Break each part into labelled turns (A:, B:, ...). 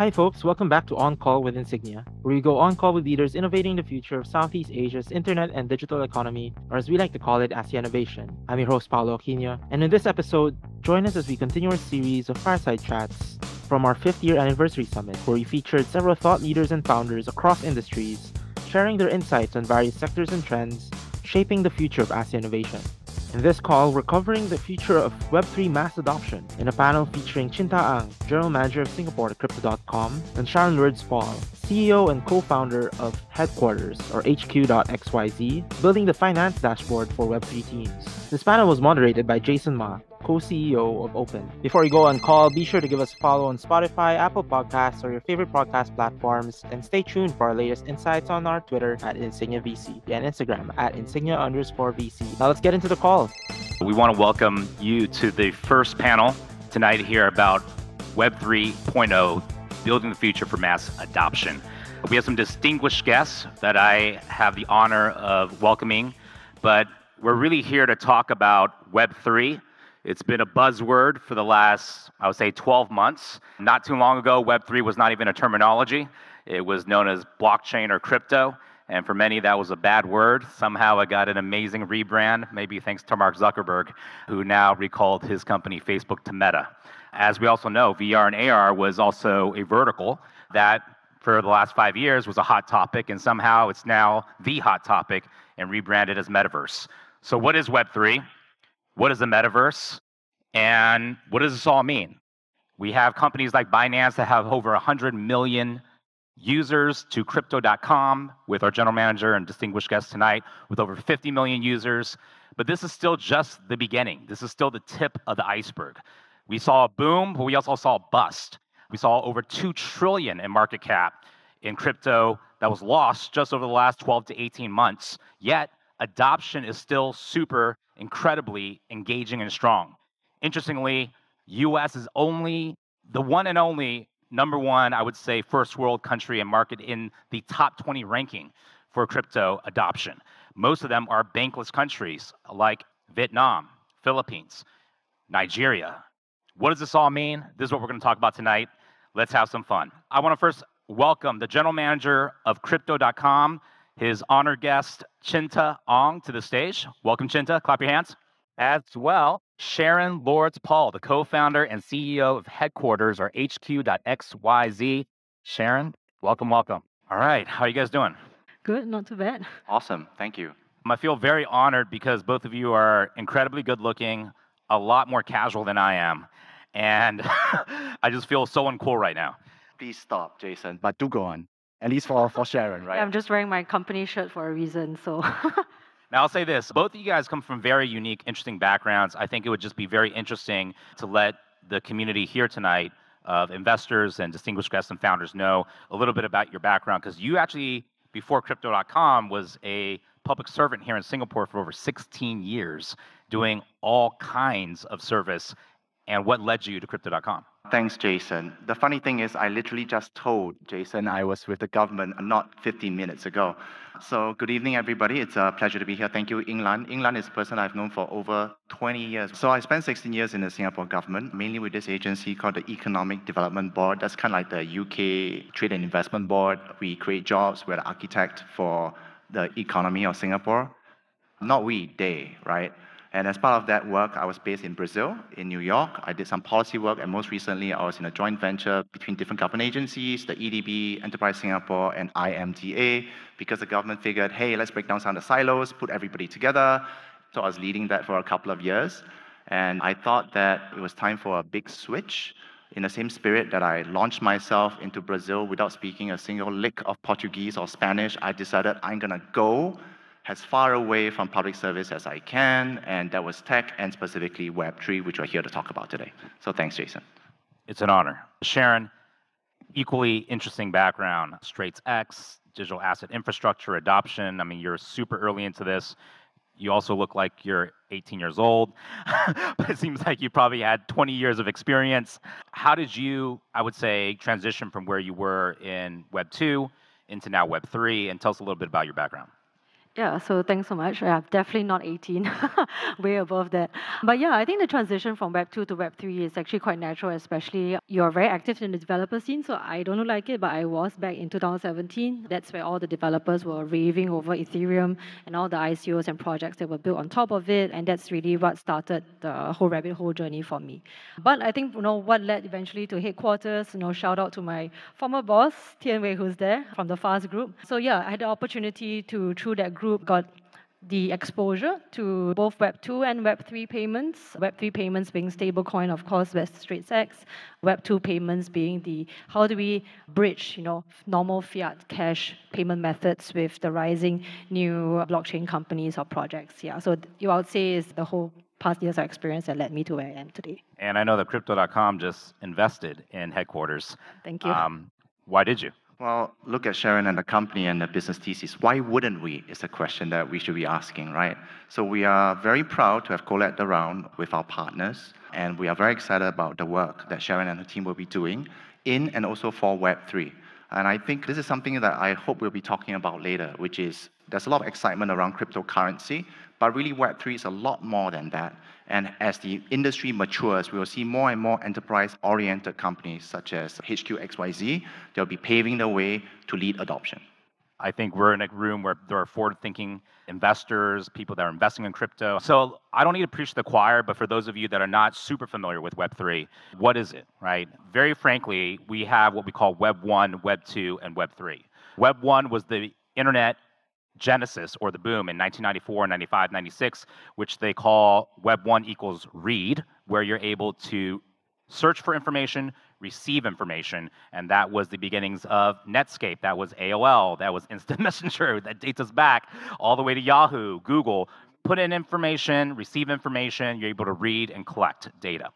A: Hi, folks. Welcome back to On Call with Insignia, where we go on call with leaders innovating the future of Southeast Asia's internet and digital economy, or as we like to call it, ASEAN Innovation. I'm your host, Paolo Aquino, and in this episode, join us as we continue our series of fireside chats from our fifth year anniversary summit, where we featured several thought leaders and founders across industries, sharing their insights on various sectors and trends shaping the future of ASEAN innovation. In this call, we're covering the future of Web3 mass adoption in a panel featuring Chinta Ang, General Manager of Singapore at Crypto.com, and Sharon Lourdes Paul, CEO and co-founder of Headquarters, or HQ.xyz, building the finance dashboard for Web3 teams. This panel was moderated by Jason Ma, co-CEO of Open. Before you go on call, be sure to give us a follow on Spotify, Apple Podcasts, or your favorite podcast platforms, and stay tuned for our latest insights on our Twitter at Insignia VC and Instagram at Insignia underscore VC. Now let's get into the call.
B: We want to welcome you to the first panel tonight here about Web 3.0, building the future for mass adoption. We have some distinguished guests that I have the honor of welcoming, but we're really here to talk about Web 3 it's been a buzzword for the last, I would say, 12 months. Not too long ago, Web3 was not even a terminology. It was known as blockchain or crypto. And for many, that was a bad word. Somehow it got an amazing rebrand, maybe thanks to Mark Zuckerberg, who now recalled his company Facebook to Meta. As we also know, VR and AR was also a vertical that for the last five years was a hot topic, and somehow it's now the hot topic and rebranded as Metaverse. So, what is Web3? What is the metaverse? And what does this all mean? We have companies like Binance that have over 100 million users to crypto.com with our general manager and distinguished guest tonight with over 50 million users. But this is still just the beginning. This is still the tip of the iceberg. We saw a boom, but we also saw a bust. We saw over 2 trillion in market cap in crypto that was lost just over the last 12 to 18 months. Yet adoption is still super incredibly engaging and strong. Interestingly, US is only the one and only number one, I would say, first world country and market in the top 20 ranking for crypto adoption. Most of them are bankless countries like Vietnam, Philippines, Nigeria. What does this all mean? This is what we're going to talk about tonight. Let's have some fun. I want to first welcome the general manager of crypto.com, his honored guest, Chinta Ong, to the stage. Welcome, Chinta. Clap your hands. As well, Sharon Lourdes Paul, the co founder and CEO of Headquarters, or HQ.xyz. Sharon, welcome, welcome. All right, how are you guys doing?
C: Good, not too bad.
B: Awesome, thank you. I feel very honored because both of you are incredibly good looking, a lot more casual than I am. And I just feel so uncool right now.
D: Please stop, Jason, but do go on at least for, for Sharon, right?
C: Yeah, I'm just wearing my company shirt for a reason, so.
B: now, I'll say this both of you guys come from very unique, interesting backgrounds. I think it would just be very interesting to let the community here tonight of investors and distinguished guests and founders know a little bit about your background because you actually, before crypto.com, was a public servant here in Singapore for over 16 years, doing all kinds of service. And what led you to crypto.com?
D: Thanks, Jason. The funny thing is, I literally just told Jason I was with the government not 15 minutes ago. So, good evening, everybody. It's a pleasure to be here. Thank you, England. England is a person I've known for over 20 years. So, I spent 16 years in the Singapore government, mainly with this agency called the Economic Development Board. That's kind of like the UK Trade and Investment Board. We create jobs. We're the architect for the economy of Singapore. Not we, they, right? And as part of that work, I was based in Brazil, in New York. I did some policy work, and most recently, I was in a joint venture between different government agencies, the EDB, Enterprise Singapore, and IMDA, because the government figured, hey, let's break down some of the silos, put everybody together. So I was leading that for a couple of years. And I thought that it was time for a big switch. In the same spirit that I launched myself into Brazil without speaking a single lick of Portuguese or Spanish, I decided I'm going to go as far away from public service as I can, and that was tech and specifically Web3, which we're here to talk about today. So thanks, Jason.
B: It's an honor. Sharon, equally interesting background, Straits X, digital asset infrastructure adoption. I mean, you're super early into this. You also look like you're 18 years old, but it seems like you probably had 20 years of experience. How did you, I would say, transition from where you were in Web 2 into now Web 3? And tell us a little bit about your background.
C: Yeah, so thanks so much. Yeah, definitely not 18, way above that. But yeah, I think the transition from Web 2 to Web 3 is actually quite natural, especially you're very active in the developer scene. So I don't like it, but I was back in 2017. That's where all the developers were raving over Ethereum and all the ICOs and projects that were built on top of it. And that's really what started the whole rabbit hole journey for me. But I think you know what led eventually to headquarters, you know, shout out to my former boss, Tian Wei, who's there from the Fazz group. So yeah, I had the opportunity to, through that group got the exposure to both Web 2 and Web 3 payments. Web 3 payments being stablecoin, of course, West Straits X. Web 2 payments being the how do we bridge, you know, normal fiat cash payment methods with the rising new blockchain companies or projects. Yeah, so you I would say is the whole past years of experience that led me to where I am today.
B: And I know that Crypto.com just invested in headquarters.
C: Thank you.
B: Um, why did you?
D: Well, look at Sharon and the company and the business thesis. Why wouldn't we? Is a question that we should be asking, right? So we are very proud to have co-led around with our partners, and we are very excited about the work that Sharon and her team will be doing in and also for Web3. And I think this is something that I hope we'll be talking about later, which is there's a lot of excitement around cryptocurrency, but really Web3 is a lot more than that. And as the industry matures, we will see more and more enterprise-oriented companies such as HQXYZ. They'll be paving the way to lead adoption.
B: I think we're in a room where there are forward-thinking investors, people that are investing in crypto. So I don't need to preach to the choir, but for those of you that are not super familiar with Web3, what is it, right? Very frankly, we have what we call Web 1, Web 2, and Web 3. Web 1 was the internet genesis or the boom in 1994, 95, 96, which they call Web 1 equals read, where you're able to search for information, receive information, and that was the beginnings of Netscape. That was AOL. That was Instant Messenger. That dates us back all the way to Yahoo, Google. Put in information, receive information, you're able to read and collect data.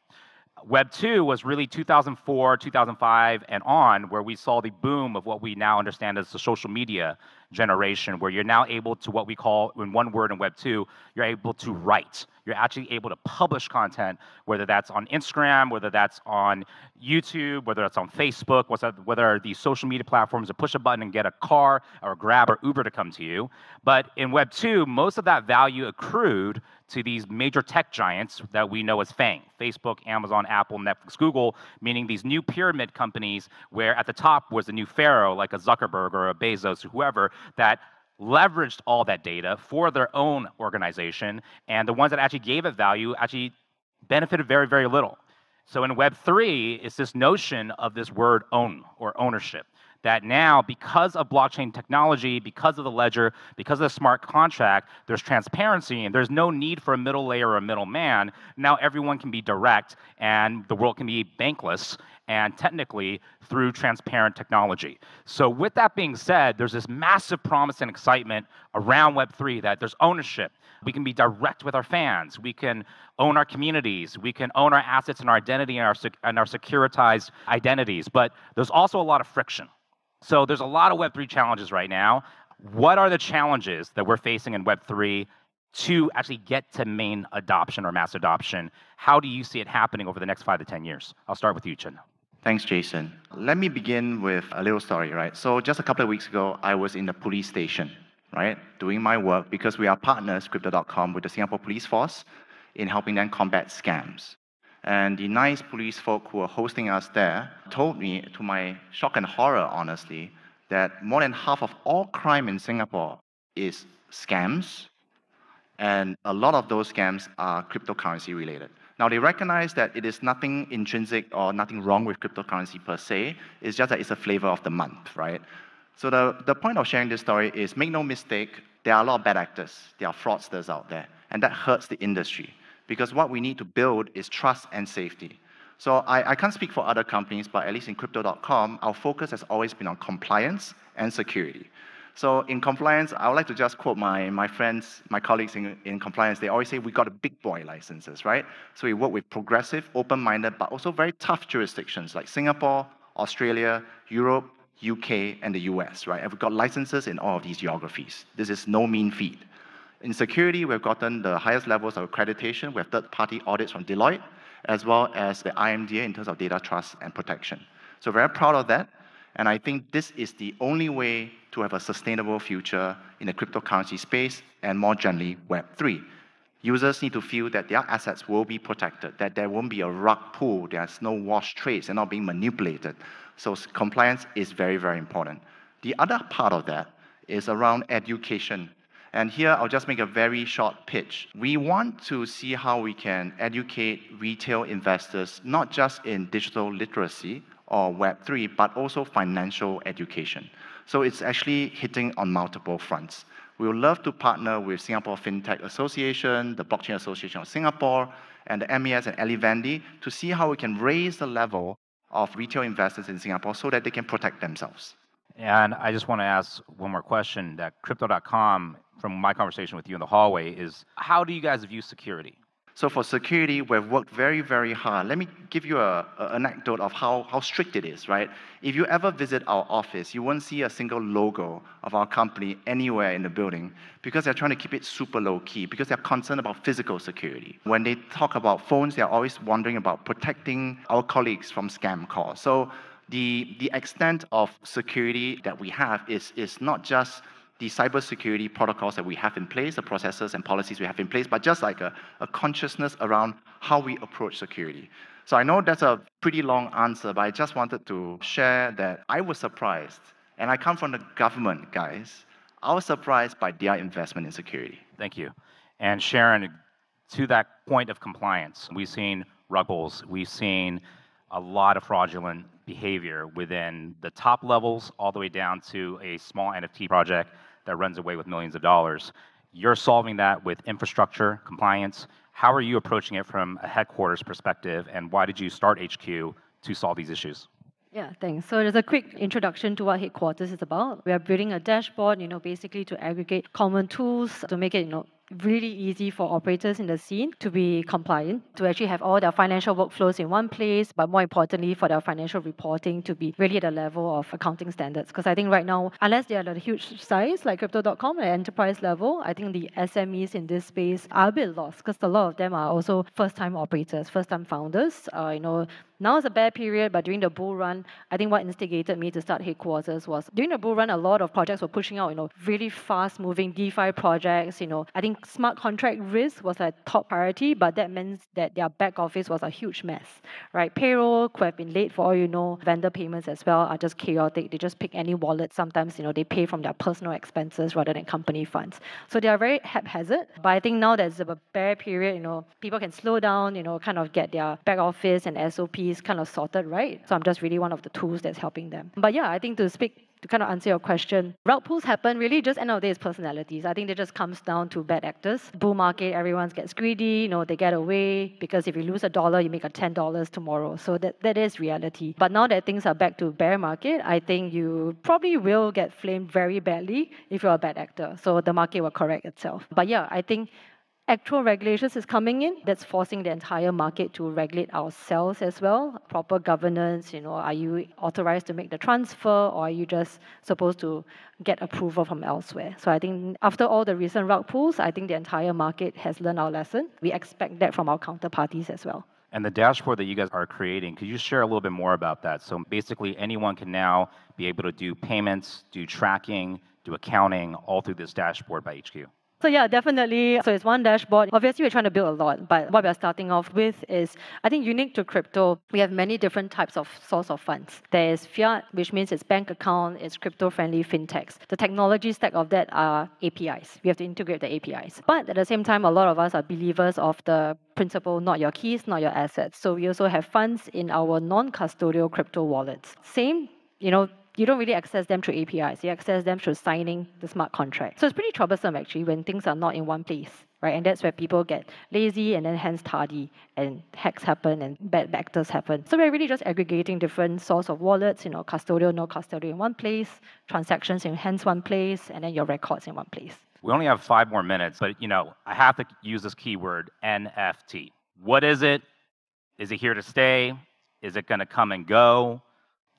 B: Web 2 was really 2004, 2005, and on, where we saw the boom of what we now understand as the social media generation, where you're now able to, what we call, in one word in Web 2, you're able to write. You're actually able to publish content, whether that's on Instagram, whether that's on YouTube, whether that's on Facebook, whether these social media platforms to push a button and get a car or Grab or Uber to come to you. But in Web 2, most of that value accrued to these major tech giants that we know as FANG Facebook, Amazon, Apple, Netflix, Google, meaning these new pyramid companies where at the top was the new pharaoh, like a Zuckerberg or a Bezos or whoever, that leveraged all that data for their own organization, and the ones that actually gave it value actually benefited very, very little. So in Web3, it's this notion of this word own or ownership that now, because of blockchain technology, because of the ledger, because of the smart contract, there's transparency and there's no need for a middle layer or a middleman. Now everyone can be direct and the world can be bankless and technically through transparent technology. So, with that being said, there's this massive promise and excitement around Web3 that there's ownership. We can be direct with our fans. We can own our communities. We can own our assets and our identity and our, and our securitized identities. But there's also a lot of friction. So, there's a lot of Web3 challenges right now. What are the challenges that we're facing in Web3 to actually get to main adoption or mass adoption? How do you see it happening over the next five to 10 years? I'll start with you, Chen.
D: Thanks, Jason. Let me begin with a little story, right? So just a couple of weeks ago, I was in the police station, right, doing my work because we are partners, Crypto.com, with the Singapore Police Force in helping them combat scams. And the nice police folk who were hosting us there told me, to my shock and horror, honestly, that more than half of all crime in Singapore is scams, and a lot of those scams are cryptocurrency related. Now, they recognize that it is nothing intrinsic or nothing wrong with cryptocurrency per se. It's just that it's a flavor of the month, right? So, the, the point of sharing this story is make no mistake, there are a lot of bad actors, there are fraudsters out there, and that hurts the industry. Because what we need to build is trust and safety. So, I, I can't speak for other companies, but at least in crypto.com, our focus has always been on compliance and security. So in compliance, I would like to just quote my, my friends, my colleagues in, in compliance. They always say we got a big boy licenses, right? So we work with progressive, open-minded, but also very tough jurisdictions like Singapore, Australia, Europe, UK, and the US, right? And we've got licenses in all of these geographies. This is no mean feat. In security, we've gotten the highest levels of accreditation. We have third-party audits from Deloitte, as well as the IMDA in terms of data trust and protection. So very proud of that. And I think this is the only way to have a sustainable future in the cryptocurrency space and more generally Web3. Users need to feel that their assets will be protected, that there won't be a rug pull, there's no wash trades, they're not being manipulated. So compliance is very, very important. The other part of that is around education. And here I'll just make a very short pitch. We want to see how we can educate retail investors, not just in digital literacy or Web3, but also financial education. So it's actually hitting on multiple fronts. We would love to partner with Singapore FinTech Association, the Blockchain Association of Singapore, and the MAS and Elevandi to see how we can raise the level of retail investors in Singapore so that they can protect themselves.
B: And I just want to ask one more question that crypto.com, from my conversation with you in the hallway, is how do you guys view security?
D: So for security, we've worked very, very hard. Let me give you a, a, anecdote of how, how strict it is, right? If you ever visit our office, you won't see a single logo of our company anywhere in the building because they're trying to keep it super low key because they're concerned about physical security. When they talk about phones, they're always wondering about protecting our colleagues from scam calls. So the, the extent of security that we have is, is not just the cybersecurity protocols that we have in place, the processes and policies we have in place, but just like a, a consciousness around how we approach security. So I know that's a pretty long answer, but I just wanted to share that I was surprised, and I come from the government, guys. I was surprised by their investment in security.
B: Thank you. And Sharon, to that point of compliance, we've seen rug pulls, we've seen a lot of fraudulent behavior within the top levels all the way down to a small NFT project that runs away with millions of dollars. You're solving that with infrastructure, compliance. How are you approaching it from a headquarters perspective, and why did you start HQ to solve these issues?
C: Yeah, thanks. So there's a quick introduction to what headquarters is about. We are building a dashboard, you know, basically to aggregate common tools to make it, you know, really easy for operators in the scene to be compliant, to actually have all their financial workflows in one place, but more importantly, for their financial reporting to be really at the level of accounting standards. Because I think right now, unless they are at a huge size like crypto.com at enterprise level, I think the SMEs in this space are a bit lost because a lot of them are also first time operators, first time founders. Uh, you know, now is a bad period, but during the bull run, I think what instigated me to start headquarters was during the bull run, a lot of projects were pushing out, you know, really fast moving DeFi projects. You know, I think smart contract risk was a top priority, but that means that their back office was a huge mess, right? Payroll could have been late for all you know. Vendor payments as well are just chaotic. They just pick any wallet. Sometimes, you know, they pay from their personal expenses rather than company funds. So they are very haphazard. But I think now there's a bear period, you know, people can slow down, you know, kind of get their back office and SOP is kind of sorted, right? So I'm just really one of the tools that's helping them. But yeah, I think to speak to kind of answer your question, rug pulls happen really just end of the day is personalities. I think it just comes down to bad actors. Bull market, everyone gets greedy, you know, they get away because if you lose a dollar, you make a ten dollars tomorrow. So that, that is reality. But now that things are back to bear market, I think you probably will get flamed very badly if you're a bad actor. So the market will correct itself. But yeah, I think actual regulations is coming in that's forcing the entire market to regulate ourselves as well proper governance you know are you authorized to make the transfer or are you just supposed to get approval from elsewhere so i think after all the recent rug pulls i think the entire market has learned our lesson we expect that from our counterparties as well
B: and the dashboard that you guys are creating, could you share a little bit more about that? So basically, anyone can now be able to do payments, do tracking, do accounting, all through this dashboard by HQ.
C: So yeah, definitely. So it's one dashboard. Obviously, we're trying to build a lot, but what we're starting off with is, I think, unique to crypto. We have many different types of source of funds. There is fiat, which means it's bank account, it's crypto-friendly fintechs. The technology stack of that are APIs. We have to integrate the APIs. But at the same time, a lot of us are believers of the principle, not your keys, not your assets. So we also have funds in our non-custodial crypto wallets. Same, you know, you don't really access them through APIs. You access them through signing the smart contract. So it's pretty troublesome actually when things are not in one place, right? And that's where people get lazy and then hence tardy and hacks happen and bad actors happen. So we're really just aggregating different source of wallets, you know, custodial, no custodial in one place, transactions in hence one place, and then your records in one place.
B: We only have five more minutes, but you know, I have to use this keyword NFT. What is it? Is it here to stay? Is it going to come and go?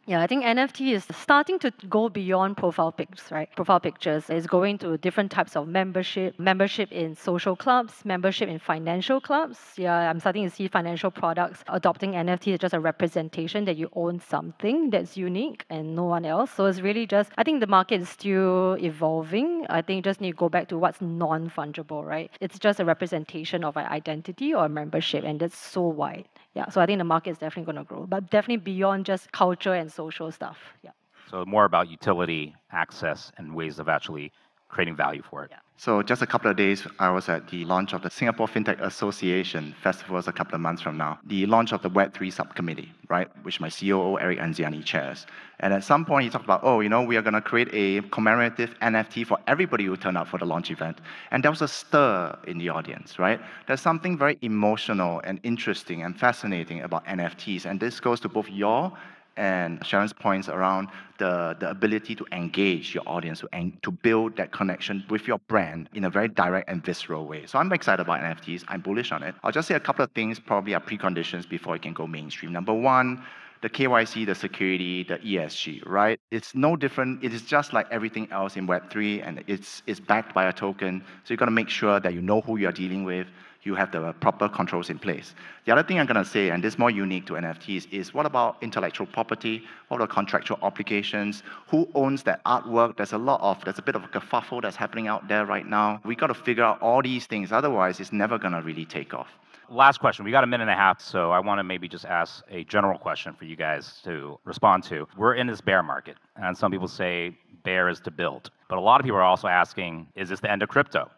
C: Yeah, I think NFT is starting to go beyond profile pics, right? Profile pictures is going to different types of membership, membership in social clubs, membership in financial clubs. Yeah, I'm starting to see financial products adopting NFT as just a representation that you own something that's unique and no one else. So it's really just, I think the market is still evolving. I think just need to go back to what's non fungible, right? It's just a representation of an identity or membership, and that's so wide. Yeah, so I think the market is definitely going to grow, but definitely beyond just culture and social stuff. Yeah.
B: So more about utility, access, and ways of actually creating value for it.
C: Yeah.
D: So just a couple of days, I was at the launch of the Singapore FinTech Association festivals a couple of months from now. The launch of the Web3 subcommittee, right, which my COO Eric Anziani chairs. And at some point, he talked about, oh, you know, we are going to create a commemorative NFT for everybody who turned up for the launch event. And there was a stir in the audience, right? There's something very emotional and interesting and fascinating about NFTs. And this goes to both your and Sharon's points around the, the ability to engage your audience, en- to build that connection with your brand in a very direct and visceral way. So I'm excited about NFTs. I'm bullish on it. I'll just say a couple of things probably are preconditions before it can go mainstream. Number one, the KYC, the security, the ESG, right? It's no different. It is just like everything else in Web3, and it's, it's backed by a token. So you've got to make sure that you know who you're dealing with you have the proper controls in place. The other thing I'm going to say, and this is more unique to NFTs, is what about intellectual property? What are contractual obligations? Who owns that artwork? There's a lot of, there's a bit of a kerfuffle that's happening out there right now. We got to figure out all these things. Otherwise, it's never going to really take off.
B: Last question. We got a minute and a half, so I want to maybe just ask a general question for you guys to respond to. We're in this bear market, and some people say bear is to build. But a lot of people are also asking, is this the end of crypto?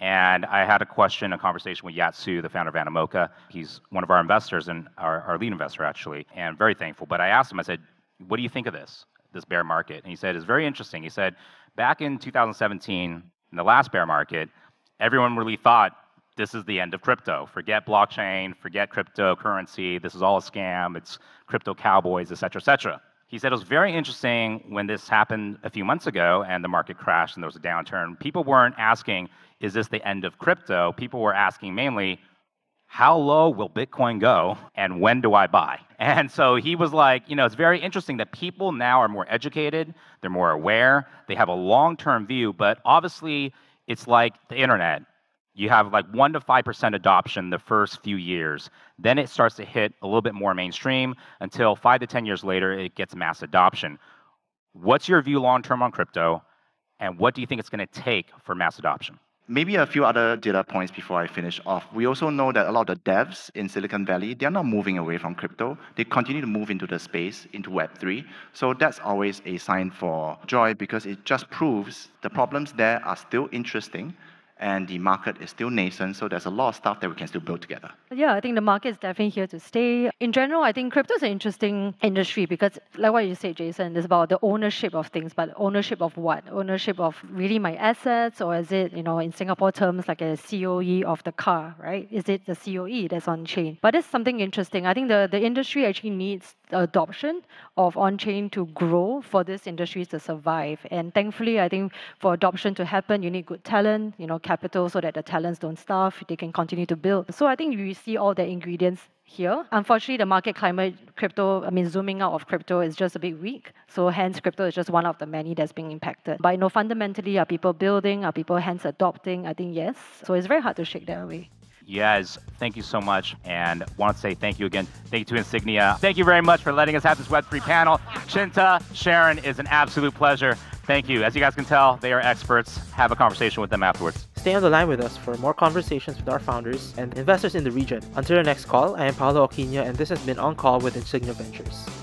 B: And I had a question, a conversation with Yat Siu, the founder of Animoca. He's one of our investors and our, our lead investor, actually, and very thankful. But I asked him, I said, what do you think of this, this bear market? And he said, it's very interesting. He said, back in 2017, in the last bear market, everyone really thought this is the end of crypto. Forget blockchain, forget cryptocurrency. This is all a scam. It's crypto cowboys, et cetera, et cetera. He said it was very interesting when this happened a few months ago and the market crashed and there was a downturn. People weren't asking, is this the end of crypto? People were asking mainly, how low will Bitcoin go and when do I buy? And so he was like, you know, it's very interesting that people now are more educated, they're more aware, they have a long term view, but obviously it's like the internet you have like 1 to 5% adoption the first few years. Then it starts to hit a little bit more mainstream until 5 to 10 years later it gets mass adoption. What's your view long term on crypto and what do you think it's going to take for mass adoption?
D: Maybe a few other data points before I finish off. We also know that a lot of the devs in Silicon Valley, they're not moving away from crypto. They continue to move into the space, into Web3. So that's always a sign for joy because it just proves the problems there are still interesting and the market is still nascent, so there's a lot of stuff that we can still build together.
C: Yeah, I think the market is definitely here to stay. In general, I think crypto is an interesting industry because, like what you said, Jason, it's about the ownership of things, but ownership of what? Ownership of really my assets, or is it, you know, in Singapore terms, like a COE of the car, right? Is it the COE that's on chain? But it's something interesting. I think the, the industry actually needs adoption of on-chain to grow for this industry to survive. And thankfully, I think for adoption to happen, you need good talent, you know, capital so that the talents don't starve, they can continue to build. So I think we see all the ingredients here. Unfortunately, the market climate, crypto, I mean, zooming out of crypto is just a bit weak. So hence, crypto is just one of the many that's being impacted. But you know, fundamentally, are people building? Are people hence adopting? I think yes. So it's very hard to shake that away.
B: Yes, thank you so much. And want to say thank you again. Thank you to Insignia. Thank you very much for letting us have this Web3 panel. Chinta, Sharon, is an absolute pleasure. Thank you. As you guys can tell, they are experts. Have a conversation with them afterwards.
A: Stay on the line with us for more conversations with our founders and investors in the region. Until our next call, I am Paolo Aquino, and this has been On Call with Insignia Ventures.